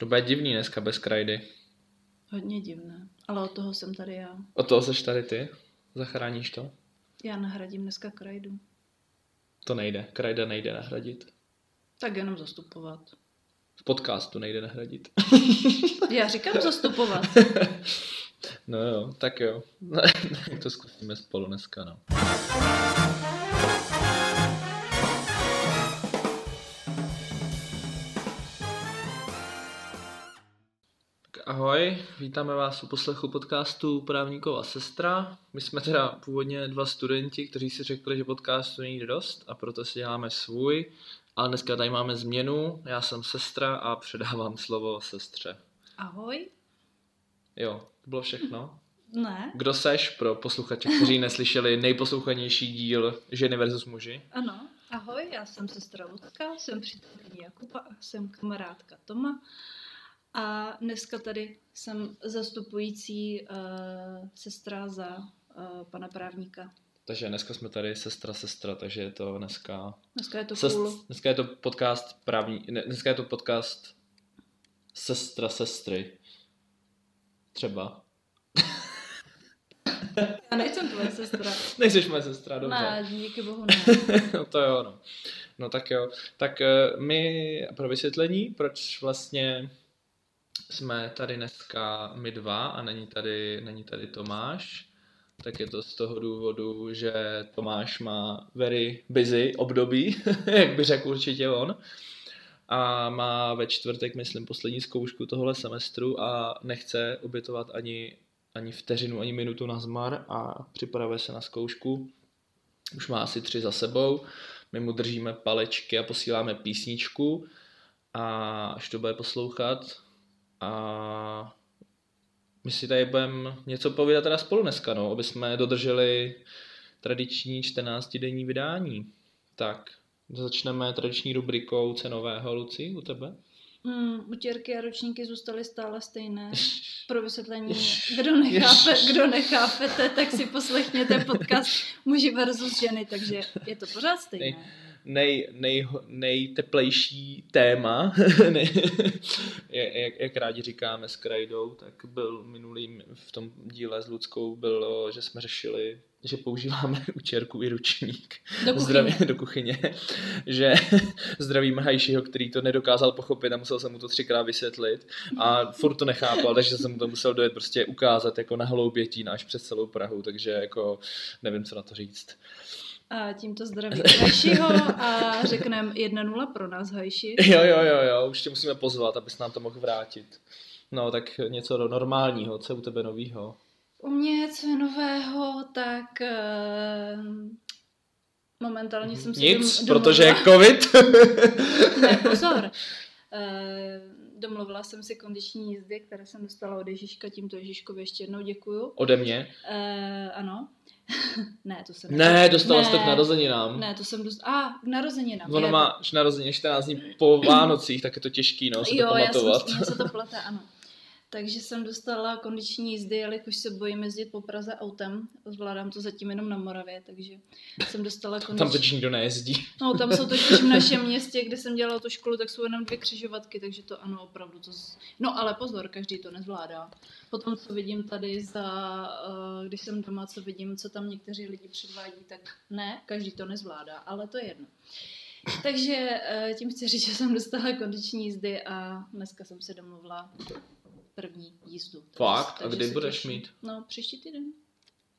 To bude divný dneska bez krajdy. Hodně divné. Ale od toho jsem tady já. Od toho seš tady ty? Zachráníš to? Já nahradím dneska krajdu. To nejde. Krajda nejde nahradit. Tak jenom zastupovat. V podcastu nejde nahradit. Já říkám zastupovat. No jo, tak jo. to zkusíme spolu dneska, no. Ahoj, vítáme vás u poslechu podcastu Právníková sestra. My jsme teda původně dva studenti, kteří si řekli, že podcastu není dost a proto si děláme svůj. Ale dneska tady máme změnu, já jsem sestra a předávám slovo sestře. Ahoj. Jo, to bylo všechno. Ne. Kdo seš pro posluchače, kteří neslyšeli nejposlouchanější díl Ženy versus muži? Ano. Ahoj, já jsem sestra Lucka, jsem přítelkyně Jakuba a jsem kamarádka Toma. A dneska tady jsem zastupující uh, sestra za uh, pana právníka. Takže dneska jsme tady sestra, sestra, takže je to dneska... Dneska je to Sest, cool. Dneska je to podcast právní... Ne, dneska je to podcast sestra, sestry. Třeba. Já nejsem tvoje sestra. Nejsiš moje sestra, dobře. Ne, díky bohu ne. no to jo, no. No tak jo. Tak eh, my pro vysvětlení, proč vlastně jsme tady dneska my dva a není tady, není tady Tomáš, tak je to z toho důvodu, že Tomáš má very busy období, jak by řekl určitě on. A má ve čtvrtek, myslím, poslední zkoušku tohle semestru a nechce obětovat ani, ani vteřinu, ani minutu na zmar a připravuje se na zkoušku. Už má asi tři za sebou. My mu držíme palečky a posíláme písničku a až to bude poslouchat a my si tady budeme něco povídat teda spolu dneska, no, aby jsme dodrželi tradiční 14-denní vydání. Tak, začneme tradiční rubrikou cenového, Luci, u tebe? Mm, utěrky a ročníky zůstaly stále stejné. Pro vysvětlení, kdo, nechápe, kdo nechápete, tak si poslechněte podcast Muži versus ženy, takže je to pořád stejné. Nej, nej, nejteplejší téma, jak, jak rádi říkáme s Krajdou, tak byl minulý v tom díle s Ludskou bylo, že jsme řešili, že používáme učerku i ručník Do kuchyně. Zdraví, do kuchyně, že zdravíme Hajšiho, který to nedokázal pochopit a musel jsem mu to třikrát vysvětlit a furt to nechápal, takže jsem mu to musel dojet prostě ukázat jako na hloubětí náš přes celou Prahu, takže jako nevím, co na to říct. A tímto zdraví Hajšiho a řekneme 1-0 pro nás Hajši. Jo, jo, jo, jo, už tě musíme pozvat, abys nám to mohl vrátit. No, tak něco do normálního, co je u tebe novýho? U mě co je nového, tak uh, momentálně jsem si Nic, dom- protože je covid. ne, pozor. Uh, domluvila jsem si kondiční jízdy, které jsem dostala od Ježíška, tímto Ježíškovi ještě jednou děkuju. Ode mě? Uh, ano. ne, to se Ne, dostala jsi to k narozeninám. Ne, to jsem dostala. A, k narozeninám. Ono je máš narozeniny 14 dní po Vánocích, tak je to těžký, no, se to Jo, já pamatovat. jsem, něco to plete, ano. Takže jsem dostala kondiční jízdy, jelikož se bojím jezdit po Praze autem. Zvládám to zatím jenom na Moravě, takže jsem dostala kondiční... Tam totiž nikdo nejezdí. No, tam jsou totiž v našem městě, kde jsem dělala tu školu, tak jsou jenom dvě křižovatky, takže to ano, opravdu to... Z... No, ale pozor, každý to nezvládá. Potom, co vidím tady za... eh, Když jsem doma, co vidím, co tam někteří lidi předvádí, tak ne, každý to nezvládá, ale to je jedno. Takže eh, tím chci říct, že jsem dostala kondiční jízdy a dneska jsem se domluvila první jízdu. Fakt? A takže kdy se budeš těším. mít? No, příští týden.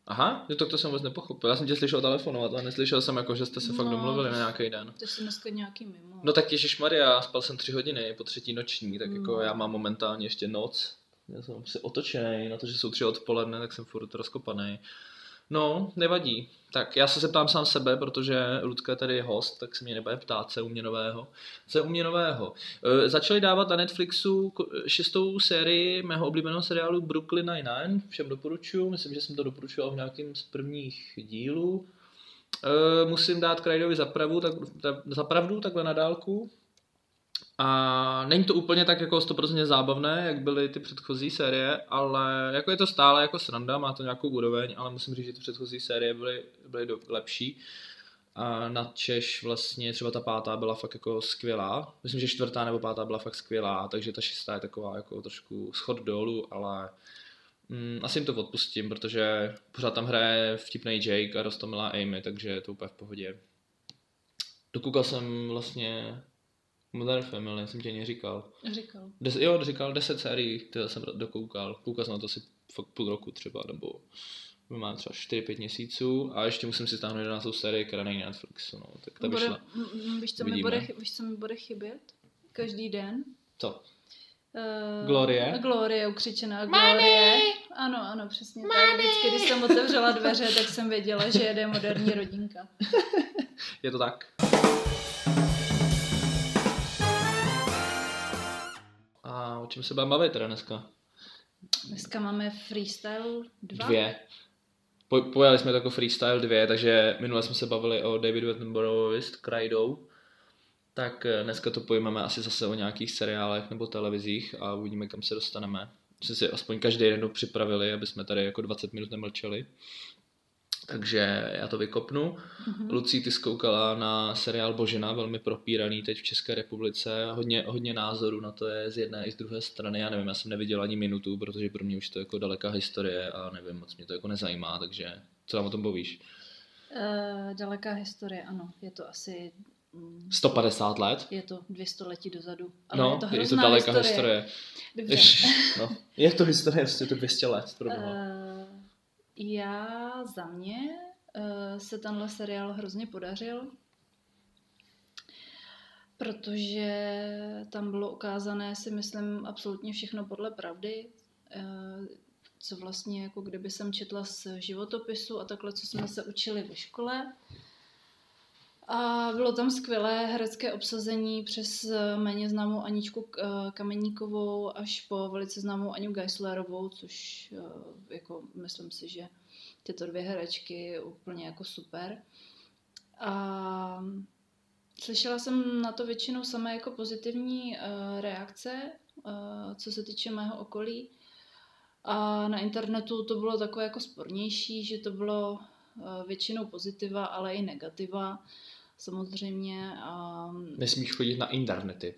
Aha, jo, tak to jsem vůbec nepochopil. Já jsem tě slyšel telefonovat, ale neslyšel jsem jako, že jste se fakt No. domluvili na nějaký den. To jsem dneska nějaký mimo. No tak Ježíš Maria, spal jsem tři hodiny po třetí noční, tak jako No. já mám momentálně ještě noc. Já jsem si otočený na to, že jsou tři odpoledne, tak jsem furt rozkopaný. No, nevadí. Tak já se zeptám sám sebe, protože Ludka tady je host, tak se mě nebude ptát, co je u mě nového. Co je u mě nového? E, začali dávat na Netflixu šestou sérii mého oblíbeného seriálu Brooklyn Nine-Nine. Všem doporučuji, myslím, že jsem to doporučoval v nějakém z prvních dílů. E, musím dát Krajdovi zapravu, tak, ta, zapravdu takhle na dálku. A není to úplně tak jako 100% zábavné, jak byly ty předchozí série, ale jako je to stále jako sranda, má to nějakou úroveň, ale musím říct, že ty předchozí série byly, byly do, lepší. a na Češ vlastně třeba ta pátá byla fakt jako skvělá. Myslím, že čtvrtá nebo pátá byla fakt skvělá, takže ta šestá je taková jako trošku schod dolů, ale mm, asi jim to odpustím, protože pořád tam hraje vtipný Jake a rostomilá Amy, takže je to úplně v pohodě. Dokoukal jsem vlastně Modern Family, jsem tě neříkal. Říkal. Des, jo, říkal 10 sérií, které jsem dokoukal. Koukal jsem na to asi fakt půl roku třeba, nebo mám třeba 4-5 měsíců a ještě musím si stáhnout 11 sérii, která není na Netflixu, no, tak ta Bude, vyšla. m- m- víš, co mi bude, víš, co mi bude chybět? Každý den. To. Uh, Glorie? Glorie, ukřičená Glorie. Ano, ano, přesně tak. Vždycky, když jsem otevřela dveře, tak jsem věděla, že jede moderní rodinka. Je to tak. Čem se budeme bavit teda dneska? Dneska máme freestyle 2. Dvě. Po, pojali jsme to jako freestyle dvě, takže minule jsme se bavili o Davidu Attenboroughovi s Krajdou. Tak eh, dneska to pojmeme asi zase o nějakých seriálech nebo televizích a uvidíme, kam se dostaneme. Jsme si aspoň každý den připravili, aby jsme tady jako 20 minut nemlčeli. Takže já to vykopnu. Mhm. Lucí, ty zkoukala na seriál Božena, velmi propíraný teď v České republice. Hodně, hodně názorů na to je z jedné i z druhé strany. Já nevím, já jsem neviděl ani minutu, protože pro mě už to je jako daleká historie a nevím, moc mě to jako nezajímá, takže co nám o tom povíš? Uh, daleká historie, ano. Je to asi... mm, 150 let? Je to dvě století dozadu. Ale No, je to, je to hrozná daleká historie. historie. Dobře. Jež, no. Je to historie, prostě to 200 let. Uh, já za mě uh, se tenhle seriál hrozně podařil, protože tam bylo ukázané, si myslím, absolutně všechno podle pravdy, uh, co vlastně, jako kdyby jsem četla z životopisu a takhle, co jsme se učili ve škole. A bylo tam skvělé herecké obsazení přes eh, méně známou Aničku eh, Kameníkovou až po velice známou Aniu Geislerovou, což eh, jako myslím si, že tyto dvě herečky úplně jako super. A slyšela jsem na to většinou samé jako pozitivní reakce, co se týče mého okolí. A na internetu to bylo takové jako spornější, že to bylo většinou pozitiva, ale i negativa samozřejmě. A... Nesmíš chodit na internety.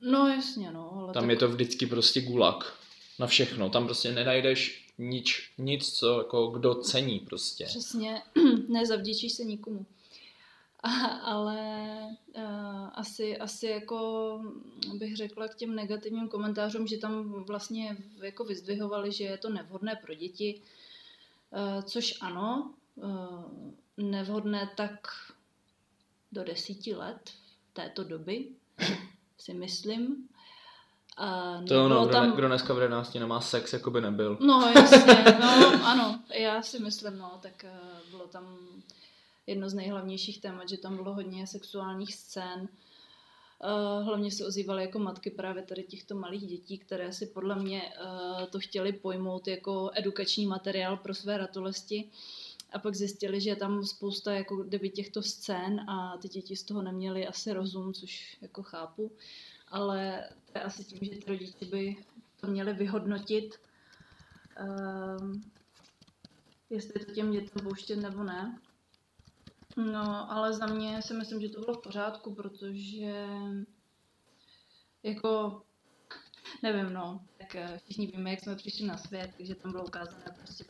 No jasně, no. Ale Tam tak... je to vždycky prostě gulag. Na všechno. Tam prostě nenajdeš nič, nic, co jako kdo cení prostě. Přesně, nezavděčíš se nikomu. A, ale uh, asi, asi jako bych řekla k těm negativním komentářům, že tam vlastně jako vyzdvihovali, že je to nevhodné pro děti, uh, což ano, uh, nevhodné tak do desíti let této doby, si myslím. A To ono, kdo, tam... kdo dneska v 11 nemá sex, jako by nebyl. No jasně, no ano, já si myslím, no, tak uh, bylo tam jedno z nejhlavnějších témat, že tam bylo hodně sexuálních scén. Uh, hlavně se ozývaly jako matky právě tady těchto malých dětí, které si podle mě uh, to chtěli pojmout jako edukační materiál pro své ratolesti. A pak zjistili, že je tam spousta jako kdyby těchto scén a ty děti z toho neměly asi rozum, což jako chápu. Ale to je asi tím, že ty rodiče by to měli vyhodnotit, um, jestli to těm dětem pouštět nebo ne. No, ale za mě si myslím, že to bylo v pořádku, protože jako, nevím, no, tak eh, všichni víme, jak jsme přišli na svět, takže tam bylo ukázané prostě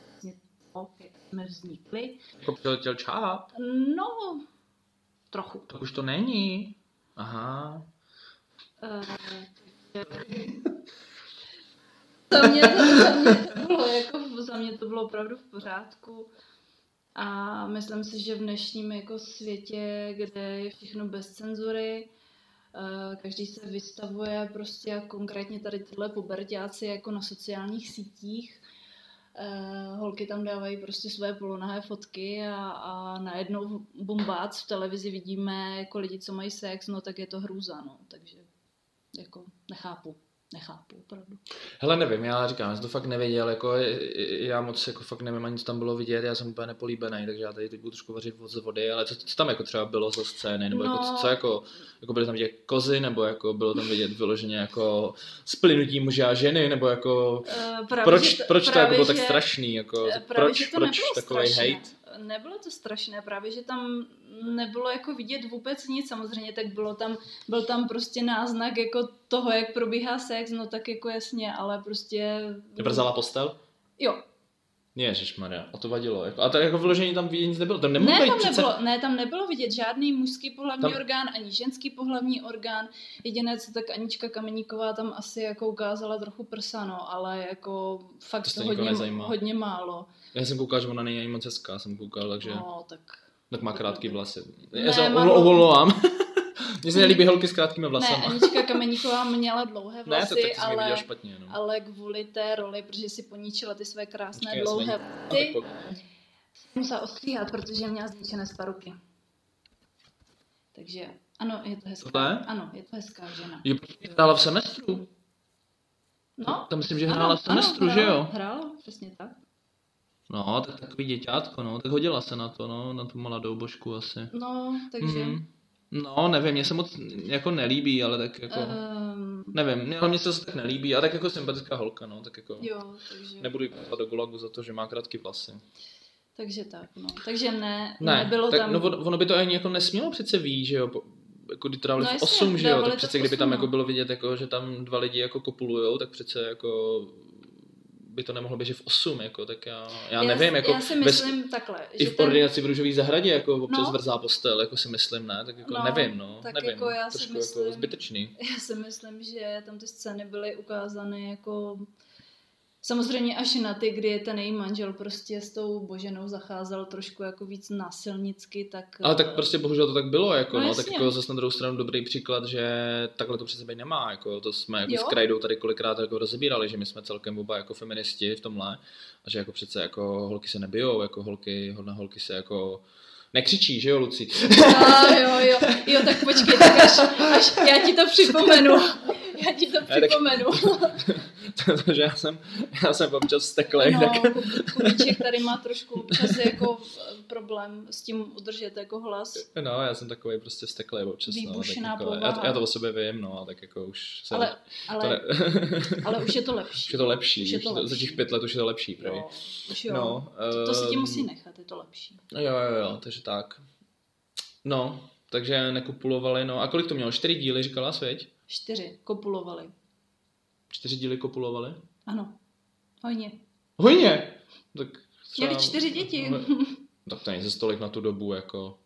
jak jsme vznikli. Jako přiletěl čáp. No, trochu. Tak už to není. Aha. Uh, za, mě to, za, mě to bylo jako, za mě to bylo opravdu v pořádku. A myslím si, že v dnešním jako světě, kde je všechno bez cenzury, eh, každý se vystavuje prostě a konkrétně tady tyhle pubertáci jako na sociálních sítích. Eh, Holky tam dávají prostě své polonahé fotky a, a najednou bombác v televizi vidíme jako lidi, co mají sex, no tak je to hrůza, no. Takže jako nechápu, nechápu opravdu. Hele, nevím, já říkám, já jsem to fakt nevěděl, jako já moc jako fakt nevím ani co tam bylo vidět, já jsem úplně nepolíbený, takže já tady teď budu trošku vařit z vody, ale co, co tam jako třeba bylo za scény, nebo no. jako, co, co jako, jako byly tam vidět kozy, nebo jako bylo tam vidět vyloženě jako splynutí muže a ženy, nebo jako Uh, právě, proč, to, proč to jako bylo že, tak strašný, jako právě, proč, proč takový strašné. hate? Nebylo to strašné, právě, že tam nebylo jako vidět vůbec nic, samozřejmě, tak bylo tam, byl tam prostě náznak jako toho, jak probíhá sex, no tak jako jasně, ale prostě... Vrzala postel? Jo, Ježišmarja, a to vadilo. Jako, a tak jako vložení tam vidět nic nebylo. Tam ne, tam přece... nebylo, ne, tam nebylo vidět žádný mužský pohlavní Tam- orgán, ani ženský pohlavní orgán. Jediné, co tak Anička Kameníková tam asi jako ukázala trochu prsa, no, ale jako fakt To to, hodně, nezajímá. hodně málo. Já jsem koukal, že ona není ani moc hezká, jsem koukal, takže No, tak tak má krátký vlasy. Ne, Já se omlouvám. Mně se nelíbí holky s krátkými ne, vlasama. Anička Kameníková měla dlouhé ne, to vlasy, tak jsem ji ale, špatně. No. ale kvůli té roli, protože si poníčila ty své krásné Počkej, dlouhé a vlasy, po- musela ostříhat, protože měla zničené sparuky. Takže ano, je to hezká. Tohle? Ano, je to hezká žena. Počkej, hrála v semestru. No, Tam myslím, že hrála v semestru, že hrála, jo? Hrála, přesně tak. No, tak takový děťátko, no. Tak hodila se na to, no, na tu mladou božku asi. No, takže... Mhm. No, nevím, mně se moc jako nelíbí, ale tak jako... Um, Nevím, ale mně se zase tak nelíbí, a tak jako sympatická holka, no, tak jako... jo, takže, Nebudu jí do gulagu za to, že má krátký vlasy. takže tak, no. Takže ne, Ne, nebylo tak tam... no, ono- by to ani jako nesmělo přece ví, že jo, jako kdy to dávali No v jasně, 8, že jo, tak to přece kdyby tam 8, jako no. bylo vidět, jako, že tam dva lidi jako kopulujou, tak přece jako by to nemohlo běžet v 8, jako, tak já, já, já, nevím, jako já si myslím takhle, i že v ordinaci v Růžové zahradě, jako občas No. vrzá postel, jako si myslím, ne, tak jako No, nevím, no, tak nevím, jako já si trošku myslím- jako zbytečný. já si myslím, že tam ty scény byly ukázány jako Samozřejmě až na ty, kdy ten její manžel prostě s tou Boženou zacházel trošku jako víc násilnicky, tak... Ale tak eh, prostě bohužel to tak bylo, jako, No no, tak jako zase na druhou stranu dobrý příklad, že takhle to přece být nemá, jako to jsme jako Jo. s Krajdou tady kolikrát jako rozebírali, že my jsme celkem oba jako feministi v tomhle a že jako přece jako holky se nebijou, jako holky, hodné holky se jako nekřičí, že jo, Luci? A jo, jo, jo, tak počkej, tak až, až já ti to připomenu. Já ti to připomenu. Protože já jsem, já jsem občas steklej, No, tak Kubíček tady má trošku občas jako eh, problém s tím udržet jako hlas. no, já jsem takový prostě steklej občas, no, tak jako, já, já, to o sobě vím, no, a tak jako už se, Ale, to ale, ne, ale už je to lepší. už je to lepší, Už je to to, za lepší. těch pět let už je to lepší, pravý. Jo, už jo. No, to, to si tím ehm, musí nechat, je to lepší. Jo, jo, jo, takže tak. No, takže nekupulovali, no. A kolik to mělo? Čtyři díly, říkala svěť? Čtyři kopulovali. Čtyři díly kopulovali? Ano, hodně. Hojně! Tak Měli čtyři děti. Tak to není ze stolik na tu dobu, jako...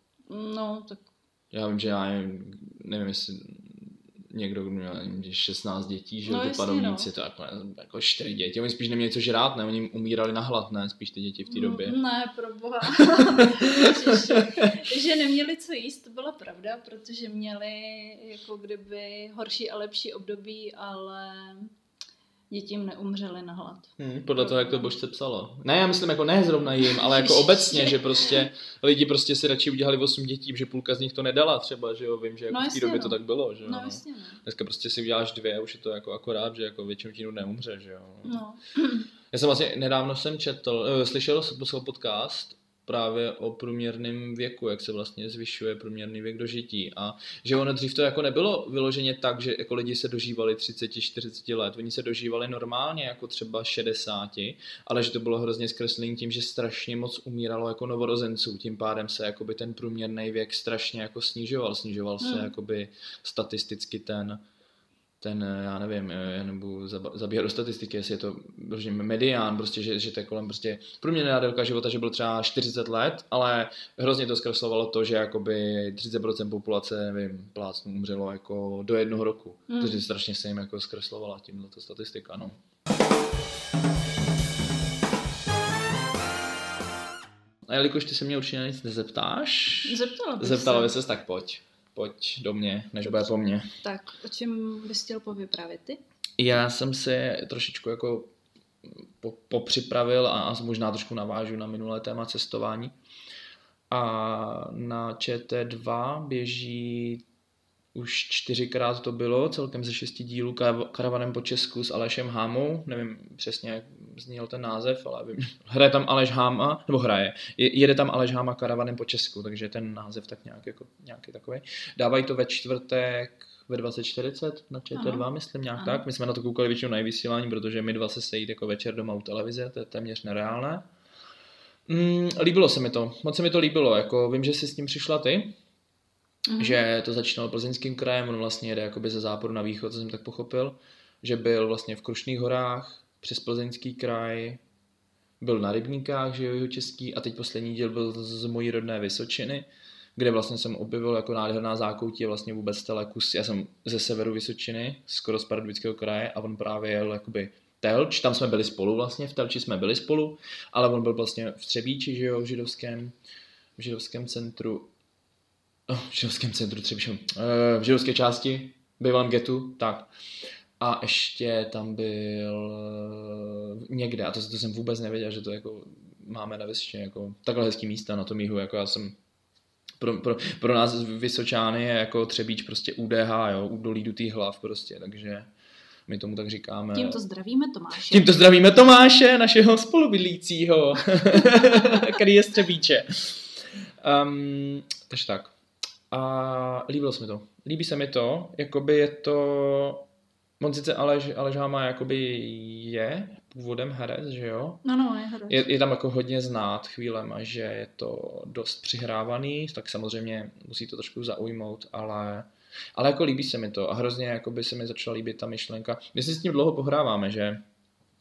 No, tak Já vím, že já nevím, nevím jestli někdo měl nevím, 16 dětí, že No no, ty panovníci, to jako, jako čtyři děti. Oni spíš neměli co žrát, ne? Oni umírali na hlad, ne? Spíš ty děti v té době. Mm, Ne, pro boha. že neměli co jíst, to byla pravda, protože měli jako kdyby horší a lepší období, ale děti jim neumřely na hlad. Hmm, podle toho, jak to božce psalo. Ne, já myslím jako ne zrovna jim, ale jako obecně, že prostě lidi prostě si radši udělali 8 dětí, že půlka z nich to nedala třeba, že jo, vím, že jako No v té době no. to tak bylo, že jo. No no. jasně, no. Dneska prostě si uděláš dvě, už je to jako akorát, že jako většinou ti neumře, že jo. no. Já jsem vlastně nedávno jsem četl, eh, slyšel jsem poslouchal podcast právě o průměrném věku, jak se vlastně zvyšuje průměrný věk dožití. A že ono dřív to jako nebylo vyloženě tak, že jako lidi se dožívali 30-40 let, oni se dožívali normálně jako třeba 60, ale že to bylo hrozně zkreslený tím, že strašně moc umíralo jako novorozenců, tím pádem se jakoby ten průměrný věk strašně jako snižoval, snižoval se Hmm. jakoby statisticky ten ten, eh, já nevím, eh, já nebudu zabíhat do statistiky, jestli je to řekněme, medián, prostě, že, že to je kolem prostě průměrná délka života, že byl třeba 40 let, ale hrozně to zkreslovalo to, že jakoby 30% populace, nevím, plácnu umřelo jako do jednoho roku. Hmm. Takže strašně se jim jako zkreslovala tímhle statistika, no. A jelikož ty se mě určitě nic nezeptáš, Zeptala bych zeptala se. ses, tak pojď. Pojď do mě, než bude po mně. Tak, o čem bys chtěl povyprávět ty? Já jsem se trošičku jako po, popřipravil a, a možná trošku navážu na minulé téma cestování. A na ČT2 běží už čtyřikrát to bylo, celkem ze šesti dílů karav- karavanem po Česku s Alešem Hámou, nevím přesně, jak zněl ten název, ale vím. hraje tam Aleš Háma, nebo hraje, Je- jede tam Aleš Háma karavanem po Česku, takže ten název tak nějak jako, nějaký takový. Dávají to ve čtvrtek ve 20.40 na ČT2, Ano. myslím nějak Ano. tak. My jsme na to koukali většinou na vysílání, protože my dva se sejít jako večer doma u televize, to je téměř nereálné. Mm, líbilo se mi to, moc se mi to líbilo, jako vím, že jsi s tím přišla ty, Mhm. že to začínalo plzeňským krajem, on vlastně jede jakoby ze západu na východ, co jsem tak pochopil, že byl vlastně v Krušných horách, přes plzeňský kraj, byl na Rybníkách, že jo, český, a teď poslední díl byl z, mojí rodné Vysočiny, kde vlastně jsem objevil jako nádherná zákoutí vlastně vůbec telekus, já jsem ze severu Vysočiny, skoro z Pardubického kraje a on právě jel jakoby Telč, tam jsme byli spolu vlastně, v Telči jsme byli spolu, ale on byl vlastně v Třebíči, že jo, v židovském, v židovském centru, v židovském centru Třebíči, eh, v židovské části, bývalém getu, tak. A ještě tam byl eh, někde, a to, to jsem vůbec nevěděl, že to jako máme na Vysočině, jako takhle hezký místa na tom jihu, jako já jsem pro, pro, pro nás Vysočány je jako Třebíč prostě UDH, jo, údolí dutý hlav prostě, takže my tomu tak říkáme. Tímto zdravíme Tomáše. Tímto zdravíme Tomáše, našeho spolubydlícího, který je z Třebíče. Um, takže tak. A líbilo se mi to. Líbí se mi to, jakoby je to... On sice Aleš, Aleš Háma jakoby je původem herec, že jo? No, no, je herec. Je, je tam jako hodně znát chvílema, že je to dost přihrávaný, tak samozřejmě musí to trošku zaujmout, ale, ale jako líbí se mi to a hrozně jako by se mi začala líbit ta myšlenka. My si s tím dlouho pohráváme, že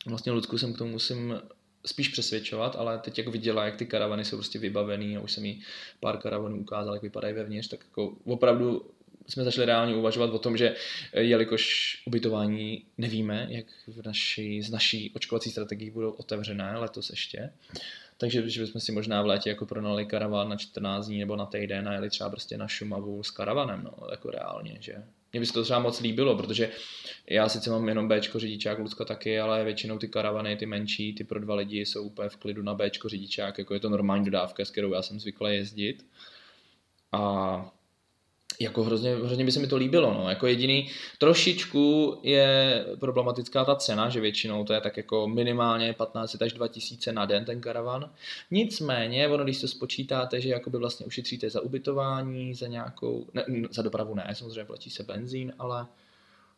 vlastně Lucku jsem k tomu musím spíš přesvědčovat, ale teď jak viděla, jak ty karavany jsou prostě vybavený a už jsem jí pár karavanů ukázal, jak vypadají vevnitř, tak jako opravdu jsme začali reálně uvažovat o tom, že eh, jelikož ubytování nevíme, jak v naší, z naší očkovací strategii budou otevřené letos ještě, takže že bychom si možná v létě jako pronali karaván na 14 dní nebo na týden a jeli třeba prostě na Šumavu s karavanem, no, jako reálně, že mně by se to třeba moc líbilo, protože já sice mám jenom Bčko řidičák, Lucka taky, ale většinou ty karavany, ty menší, ty pro dva lidi jsou úplně v klidu na Bčko řidičák, jako je to normální dodávka, s kterou já jsem zvyklý jezdit. A jako hrozně, hrozně by se mi to líbilo, no. Jako jediný trošičku je problematická ta cena, že většinou to je tak jako minimálně 15 až 2000 na den ten karavan. Nicméně, ono když to spočítáte, že jakoby vlastně ušetříte za ubytování, za nějakou, ne, za dopravu ne, samozřejmě platí se benzín, ale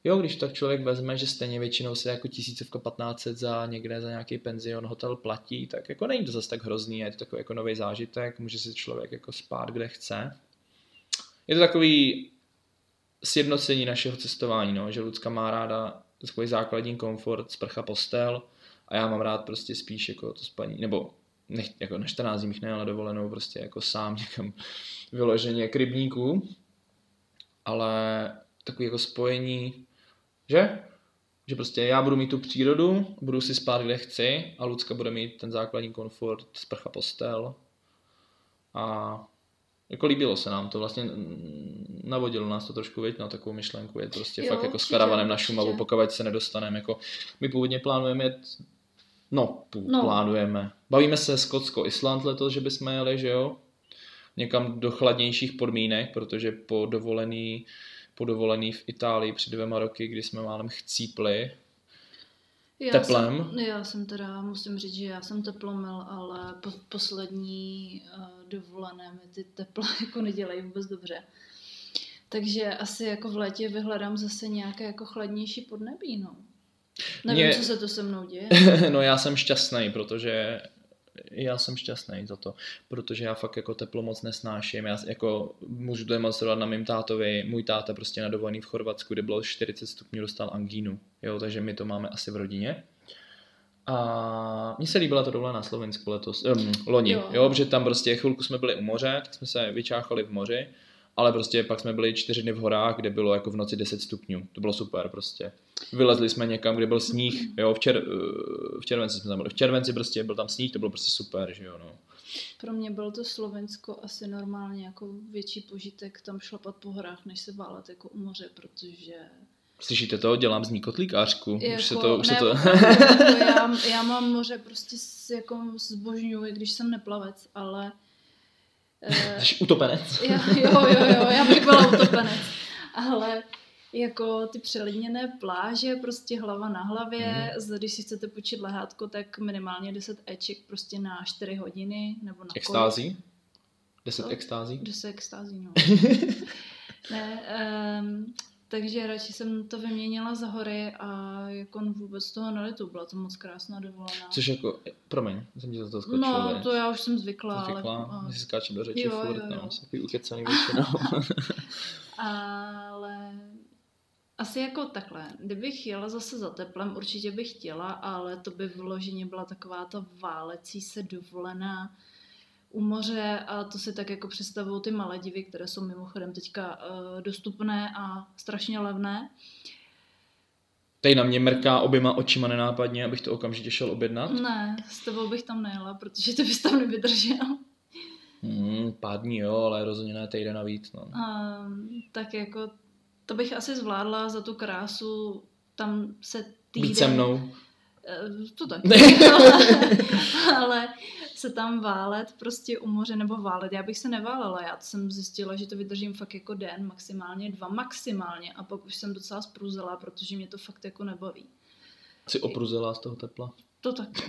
jo, když tak člověk vezme, že stejně většinou se jako tisícovka 1500 za někde za nějaký penzion, hotel platí, tak jako není to zase tak hrozný, je to takový jako nový zážitek, může si člověk jako spát kde chce je to takový sjednocení našeho cestování, no, že Lucka má ráda takový základní komfort, sprcha, postel a já mám rád prostě spíš jako to spaní, nebo nech, jako na 14 dní nejel na dovolenou prostě jako sám někam vyloženě k rybníku, ale takový jako spojení, že? Že prostě já budu mít tu přírodu, budu si spát kde chci a Lucka bude mít ten základní komfort, sprcha, postel a jako líbilo se nám to, vlastně navodilo nás to trošku, věď, na takovou myšlenku, je prostě jo, fakt jako určitě, s karavanem na Šumavu, určitě. pokud se nedostaneme, jako my původně plánujeme jet, no, no, plánujeme, bavíme se Skotsko, Island letos, že bychom jeli, že jo, někam do chladnějších podmínek, protože po dovolený, po dovolený v Itálii před dvěma roky, kdy jsme málem chcípli, já teplem. Jsem, já jsem teda, musím říct, že já jsem teplomil, ale po, poslední uh, dovolené mi ty tepla jako nedělají vůbec dobře. Takže asi jako v létě vyhledám zase nějaké jako chladnější podnebí, no. Nevím, Mě... co se to se mnou děje. no já jsem šťastný, protože já jsem šťastný za to, protože já fakt jako teplo moc nesnáším. Já jako můžu to demonstrovat na mým tátovi. Můj táta prostě na dovolený v Chorvatsku, kde bylo 40 stupňů, dostal angínu. Jo, takže my to máme asi v rodině. A mně se líbila to dovolená na Slovensku letos, um, loni, jo. jo, protože tam prostě chvilku jsme byli u moře, tak jsme se vyčáchali v moři, ale prostě pak jsme byli čtyři dny v horách, kde bylo jako v noci 10 stupňů. To bylo super prostě. Vylezli jsme někam, kde byl sníh, jo, v, čer, eh, v červenci jsme tam byli. V červenci prostě byl tam sníh, to bylo prostě super, že jo, no. Pro mě bylo to Slovensko asi normálně jako větší požitek tam šlapat po horách, než se válet jako u moře, protože Slyšíte to? Dělám z ní kotlíkářku. Jako, už se to, už ne, se to... jako já, já mám moře prostě s, jako zbožňuji, když jsem neplavec, ale... Jsi utopenec. Já, jo, jo, jo, já bych byla utopenec. Ale jako ty přelidněné pláže, prostě hlava na hlavě, mm. když si chcete počít lehátko, tak minimálně 10 eček prostě na 4 hodiny, nebo na Extází? 10 extází? 10 extází, no. ne, um, takže radši jsem to vyměnila za hory a jako vůbec toho nelitu, byla to moc krásná dovolená. Což jako, promiň, jsem ti za to skočil. No, viď? to já už jsem zvyklá, Zvykla, ale... ale... si skáčem do řeči Jo, furt, jo, jo. no, jsem takový ukecaný většinou. Ale asi jako takhle. Kdybych jela zase za teplem, určitě bych chtěla, ale to by vloženě byla taková ta válecí se dovolená u moře a to si tak jako představují ty Maledivy, které jsou mimochodem teďka uh, dostupné a strašně levné. Tady na mě mrká oběma očima nenápadně, abych to okamžitě šel objednat. Ne, s tebou bych tam nejela, protože ty bys tam nevydržel. Hmm, pár dní jo, ale rozhodně ne týden navíc. No. Um, tak jako to bych asi zvládla za tu krásu, tam se týden... Být se mnou. Eh, To tak. Ale, ale se tam válet prostě u moře nebo válet. Já bych se neválela, já jsem zjistila, že to vydržím fakt jako den, maximálně dva, maximálně a pak už jsem docela spruzela, protože mě to fakt jako nebaví. Jsi opruzela z toho tepla. To tak.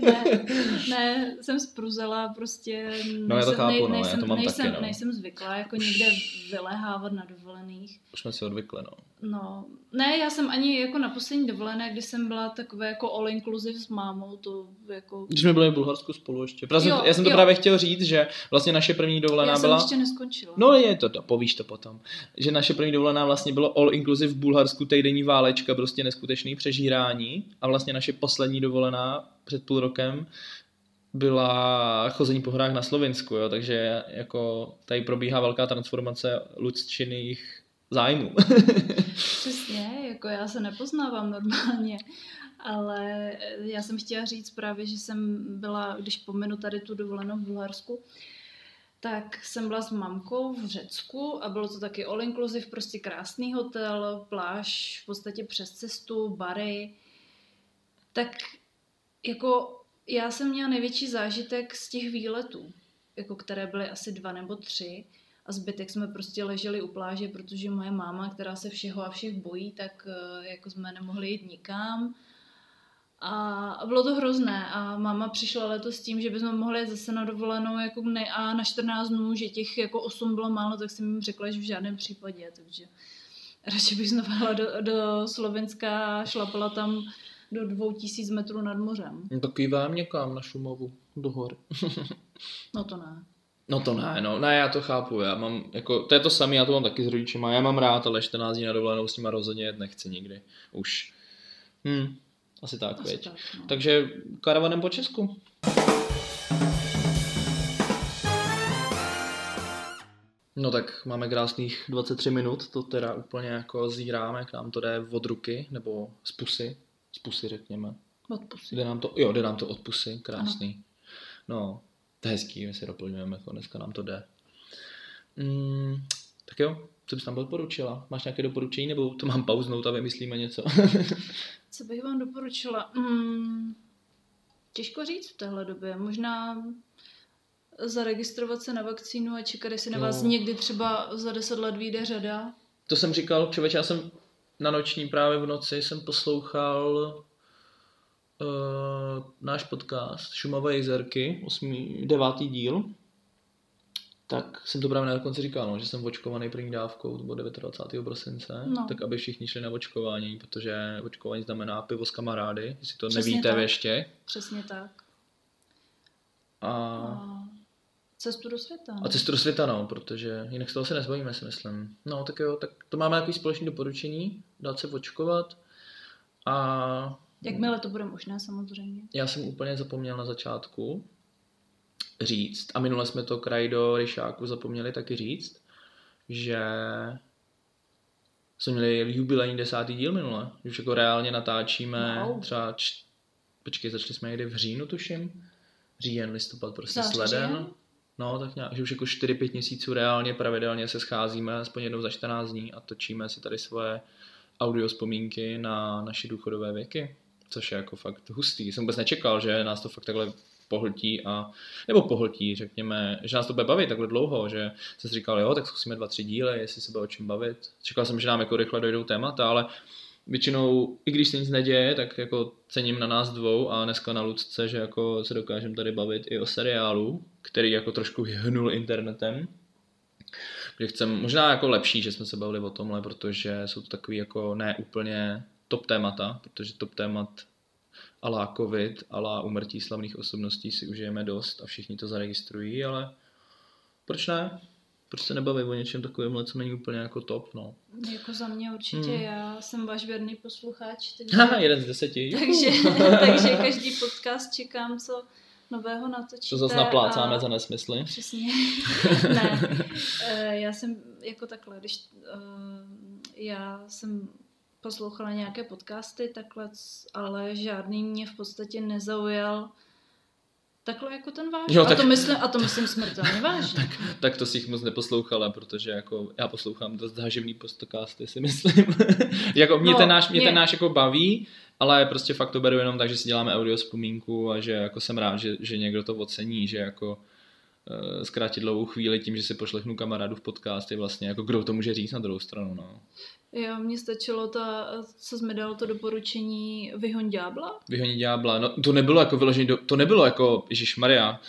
ne, ne, jsem spruzela prostě. No, já to nejsem- chápu, no, já nejsem, to mám nejsem, taky, no. nejsem zvyklá jako někde vylehávat na dovolených. Už jsme si odvykli, no. No, ne, já jsem ani jako na poslední dovolené, kdy jsem byla takové jako all inclusive s mámou, to jako... Když jsme byli v Bulharsku spolu ještě. Právě Jo, já jsem to jo. právě chtěl říct, že vlastně naše první dovolená já jsem byla... ještě neskončila. No je to, to, povíš to potom. Že naše první dovolená vlastně bylo all inclusive v Bulharsku, týdenní válečka, prostě neskutečný přežírání. A vlastně naše poslední dovolená před půl rokem byla chození po horách na Slovensku, jo, takže jako tady probíhá velká transformace lidštinných zájmů. Přesně, jako já se nepoznávám normálně, ale já jsem chtěla říct právě, že jsem byla, když pominu tady tu dovolenou v Bulharsku, tak jsem byla s mamkou v Řecku a bylo to taky all inclusive, prostě krásný hotel, pláž v podstatě přes cestu, bary. Tak jako já jsem měla největší zážitek z těch výletů, jako které byly asi dva nebo tři. A zbytek jsme prostě leželi u pláže, protože moje máma, která se všeho a všech bojí, tak eh, jako jsme nemohli jít nikam. A bylo to hrozné. A máma přišla letos s tím, že bychom mohli jít zase na dovolenou jako ne, a na 14 dnů, že těch jako 8 bylo málo, tak jsem jim řekla, že v žádném případě, takže radši bych znovu do, do Slovenska šlapala tam do 2000 metrů nad mořem. No, Takový vám někam na Šumovu, do hor. No to ne. No to ne, no, ne, já to chápu, já mám, jako, to je to samé, já to mám taky s rodičima, já mám rád, ale 14 dní na dovolenou s nima rozhodně jet nechci nikdy, už. Hm, asi tak, Asi věď. tak, no. Takže karavanem po Česku. No tak máme krásných 23 minut, to teda úplně jako zíráme, k nám to jde od ruky, nebo z pusy, z pusy řekněme. Od pusy. Jde nám to, jo, jde nám to od pusy, krásný. No, to je hezký, my si doplňujeme, jako dneska nám to jde. Mm, tak jo, co bys tam doporučila? Máš nějaké doporučení, nebo to mám pauznout a vymyslíme něco? Co bych vám doporučila? Hmm, těžko říct v téhle době. Možná zaregistrovat se na vakcínu a čekat, jestli na No. vás někdy třeba za deset let vyjde řada. to jsem říkal, člověče, já jsem na noční právě v noci jsem poslouchal uh, náš podcast Šumava jezerky, osmý, devátý díl. Tak jsem to právě na konci říkal, no, že jsem očkovaný první dávkou, to bylo 29. prosince, No. tak aby všichni šli na očkování, protože očkování znamená pivo s kamarády, jestli to Přesně nevíte tak. ještě. Přesně tak. A, A cestu do světa. no. a cestu do světa, no, protože jinak z toho se nezbavíme, si myslím. No, tak jo, tak to máme takový společný doporučení, dát se očkovat. A Jakmile to bude možné, samozřejmě. já jsem úplně zapomněl na začátku říct, a minule jsme to kraj do Ryšáku zapomněli taky říct, že jsme měli jubilejní desátý díl minule, že už jako reálně natáčíme Wow. třeba, č... počkej, začali jsme někdy v říjnu, tuším, říjen, listopad, prostě Září, sleden. říjen? No, tak nějak, že už jako 4-5 měsíců reálně pravidelně se scházíme, aspoň jednou za 14 dní a točíme si tady svoje audio vzpomínky na naše důchodové věky, což je jako fakt hustý. Jsem vůbec nečekal, že nás to fakt takhle pohltí a, nebo pohltí, řekněme, že nás to bude bavit takhle dlouho, že jsem si říkal, jo, tak zkusíme dva, tři díly, jestli se bude o čem bavit. Čekal jsem, že nám jako rychle dojdou témata, ale většinou, i když se nic neděje, tak jako cením na nás dvou a dneska na Lucce, že jako se dokážeme tady bavit i o seriálu, který jako trošku hnul internetem. kde chcem, možná jako lepší, že jsme se bavili o tomhle, protože jsou to takový jako ne úplně top témata, protože top témat alá covid, alá umrtí slavných osobností si užijeme dost a všichni to zaregistrují, ale proč ne? Proč se nebaví o něčem takovémhle, co není úplně jako top, no. Jako za mě určitě, Hmm. já jsem váš věrný posluchač, takže, Haha, jeden z deseti. takže, takže každý podcast čekám, co nového natočíte. Co zase naplácáme a- za nesmysly. Přesně. ne. Eh, Já jsem jako takhle, když eh, já jsem poslouchala nějaké podcasty takhle, ale žádný mě v podstatě nezaujal takhle jako ten váš. Jo, a, tak- to myslím, a to myslím smrtelně vážně. Tak to si jich moc neposlouchala, protože jako já poslouchám dost záživný podcasty, si myslím. jako mě, No, ten náš, mě mě- ten náš jako baví, ale prostě fakt to beru jenom tak, že si děláme audio vzpomínku a že jako jsem rád, že, že někdo to ocení, že jako zkrátit dlouhou chvíli tím, že si pošlechnu kamarádu v podcast je vlastně jako kdo to může říct na druhou stranu, no. Jo, mně stačilo ta, co jsi mi dal to doporučení Vyhoň ďábla. Vyhonit ďábla, no to nebylo jako vyložení, do, to nebylo jako, Ježíš Maria,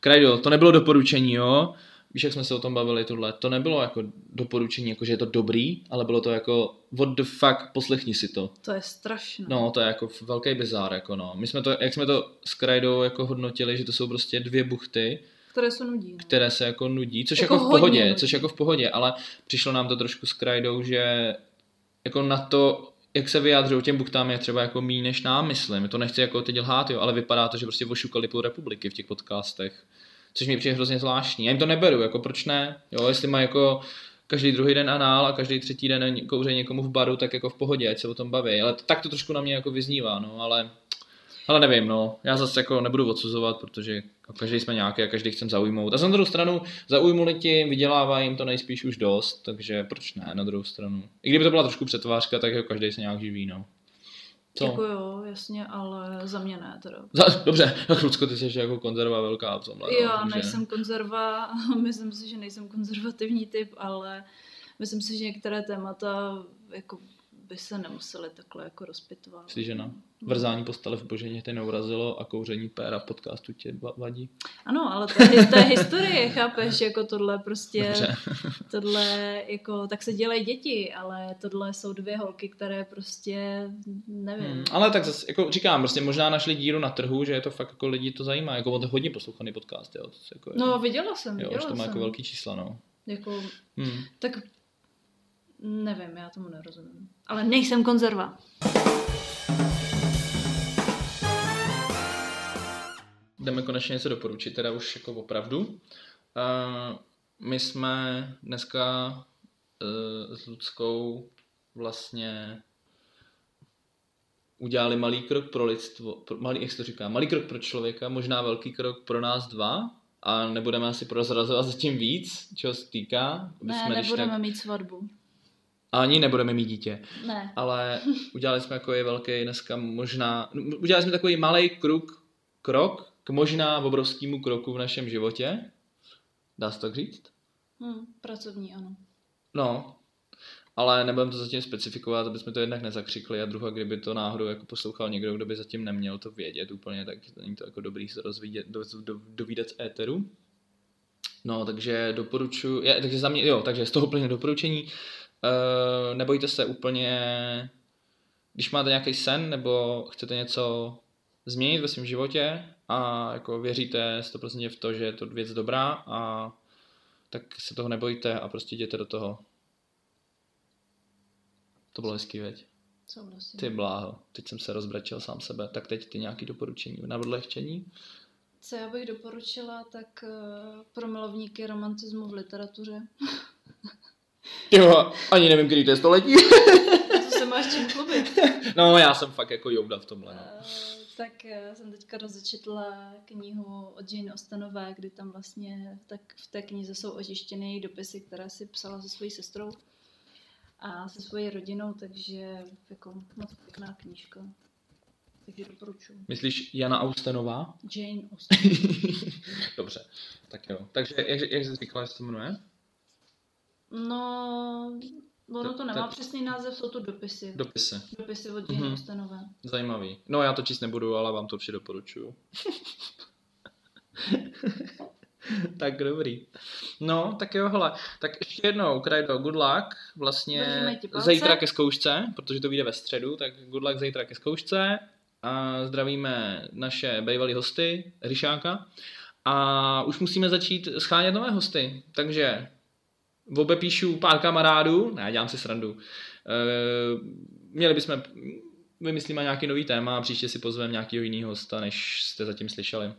Krajdo, to nebylo doporučení, jo, víš, jak jsme se o tom bavili tohle, to nebylo jako doporučení, jako že je to dobrý, ale bylo to jako, what the fuck, poslechni si to. To je strašné. No, to je jako velký bizár, jako no. My jsme to, jak jsme to s Krajdou jako hodnotili, že to jsou prostě dvě buchty, Které se nudí. No. které se jako nudí, což Jako jako, v pohodě, nudí. což jako v pohodě, ale přišlo nám to trošku s Krajdou, že jako na to, jak se vyjádřují těm buchtám je třeba jako méně než nám, myslím. To nechci jako teď lhát, jo, ale vypadá to, že prostě ošukali půl republiky v těch podcastech. Což mi přijde hrozně zvláštní. Já jim to neberu, jako proč ne? Jo, jestli má jako každý druhý den anál a každý třetí den kouře někomu v baru, tak jako v pohodě, ať se o tom baví. Ale tak to trošku na mě jako vyznívá, no, ale ale nevím, no. Já zase jako nebudu odsuzovat, protože každý jsme nějaký a každý chcem zaujmout. A za druhou stranu zaujmuli ti, vydělává jim to nejspíš už dost, takže proč ne na druhou stranu. I kdyby to byla trošku přetvářka, tak jako každý se nějak živí, no. Co? Jako jo, jasně, ale za mě ne teda. Za, dobře, tak Lucko, ty jsi jako konzerva velká v tomhle. no, Já takže- nejsem konzerva, myslím si, že nejsem konzervativní typ, ale myslím si, že některé témata jako by se nemuseli takhle jako rozpitvat. Jsi žena. Vrzání postele v boženě tě neurazilo a kouření péra podcastu tě va- vadí. Ano, ale to je, to je historie, chápeš, jako tohle prostě, Dobře. tohle jako, tak se dělají děti, ale tohle jsou dvě holky, které prostě, nevím. Hmm, ale tak zase, jako říkám, prostě možná našli díru na trhu, že je to fakt jako lidi to zajímá, jako on to hodně poslouchaný podcast, jo. To jako, je- No, viděla jsem, jo, viděla to má jsem. jako velký čísla, no. Jako, Hmm. tak nevím, já tomu nerozumím. Ale nejsem konzerva. Jdeme konečně něco doporučit, teda už jako opravdu. Uh, my jsme dneska uh, s Ludskou vlastně udělali malý krok pro lidstvo, pro, malý, jak se to říká, malý krok pro člověka, možná velký krok pro nás dva a nebudeme asi prozrazovat zatím víc, čeho se týká. Ne, nebudeme tak- mít svatbu. Ani nebudeme mít dítě. Ne. ale udělali jsme jako je velký dneska možná, udělali jsme takový malý krok, krok k možná obrovskému kroku v našem životě. Dá se tak říct? Hm, pracovní, ano. No, ale nebudeme to zatím specifikovat, aby jsme to jednak nezakřikli a druhá, kdyby to náhodou jako poslouchal někdo, kdo by zatím neměl to vědět úplně, tak není to jako dobrý se rozvíjet, do, do, dovídat z éteru. No, takže doporučuji, je, takže za mě, jo, takže z toho úplně doporučení, uh, nebojte se úplně, když máte nějaký sen nebo chcete něco změnit ve svém životě a jako věříte 100% v to, že je to věc dobrá a tak se toho nebojte a prostě jděte do toho. To bylo hezký, veď? Souhlasím. Ty bláho, teď jsem se rozbračil sám sebe, tak teď ty nějaký doporučení na odlehčení? Co já bych doporučila, tak uh, pro milovníky romantismu v literatuře. Jo, ani nevím, který to je století. To se máš čím chlubit. no, já jsem fakt jako jouda v tomhle. No. Eh, tak eh, jsem teďka rozečetla knihu od Jane Austenové, kdy tam vlastně tak v té knize jsou otištěny její dopisy, které si psala se svojí sestrou a se svojí rodinou, takže jako moc pěkná knížka. Takže doporučuji. Myslíš Jana Austenová? Jane Austen. Dobře, tak jo. Takže jak, jak jsi říkala, že se to jmenuje? No, ono To- nemá přesný název, jsou to dopisy. Dopisy. Dopisy od Jane Mhm. Austenové. Zajímavý. No já to číst nebudu, ale vám to určitě doporučuju. tak dobrý. No, tak jo, hele, tak ještě jednou, Krajdo, good luck, vlastně zítra ke zkoušce, protože to vyjde ve středu, tak good luck zítra ke zkoušce a zdravíme naše bývalý hosty, Ryšáka a už musíme začít schánět nové hosty, takže obepíšu pár kamarádů, ne, dělám si srandu, e, měli bychom, vymyslíme nějaký nový téma a příště si pozveme nějakého jiného hosta, než jste zatím slyšeli.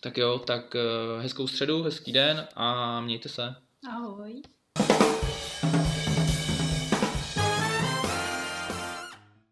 Tak jo, tak eh, hezkou středu, hezký den a mějte se. Ahoj.